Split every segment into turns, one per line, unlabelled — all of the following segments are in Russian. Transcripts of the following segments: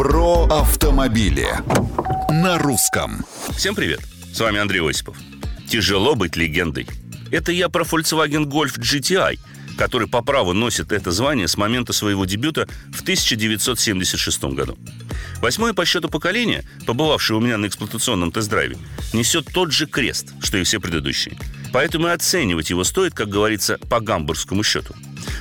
Про автомобили на русском.
Всем привет! С вами Андрей Осипов. Тяжело быть легендой. Это я про Volkswagen Golf GTI, который по праву носит это звание с момента своего дебюта в 1976 году. Восьмое по счету поколение, побывавшее у меня на эксплуатационном тест-драйве, несет тот же крест, что и все предыдущие. Поэтому и оценивать его стоит, как говорится, по гамбургскому счету.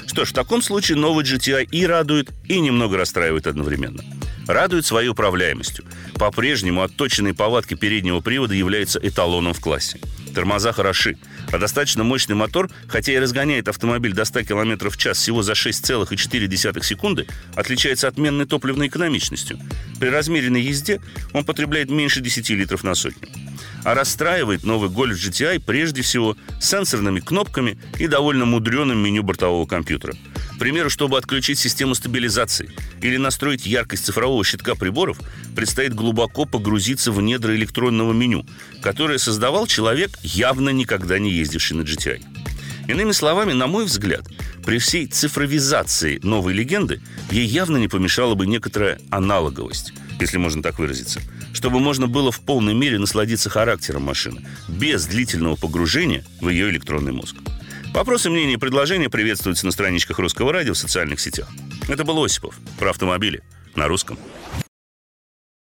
Что ж, в таком случае новый GTI и радует, и немного расстраивает одновременно. Радует своей управляемостью. По-прежнему отточенные повадки переднего привода являются эталоном в классе. Тормоза хороши, а достаточно мощный мотор, хотя и разгоняет автомобиль до 100 км в час всего за 6,4 секунды, отличается отменной топливной экономичностью. При размеренной езде он потребляет меньше 10 литров на сотню. А расстраивает новый Golf GTI прежде всего сенсорными кнопками и довольно мудреным меню бортового компьютера. К примеру, чтобы отключить систему стабилизации или настроить яркость цифрового щитка приборов, предстоит глубоко погрузиться в недра электронного меню, которое создавал человек, явно никогда не ездивший на GTI. Иными словами, на мой взгляд, при всей цифровизации новой легенды ей явно не помешала бы некоторая аналоговость, если можно так выразиться, чтобы можно было в полной мере насладиться характером машины, без длительного погружения в ее электронный мозг. Вопросы, мнения и предложения приветствуются на страничках Русского радио в социальных сетях. Это был Осипов про автомобили на русском.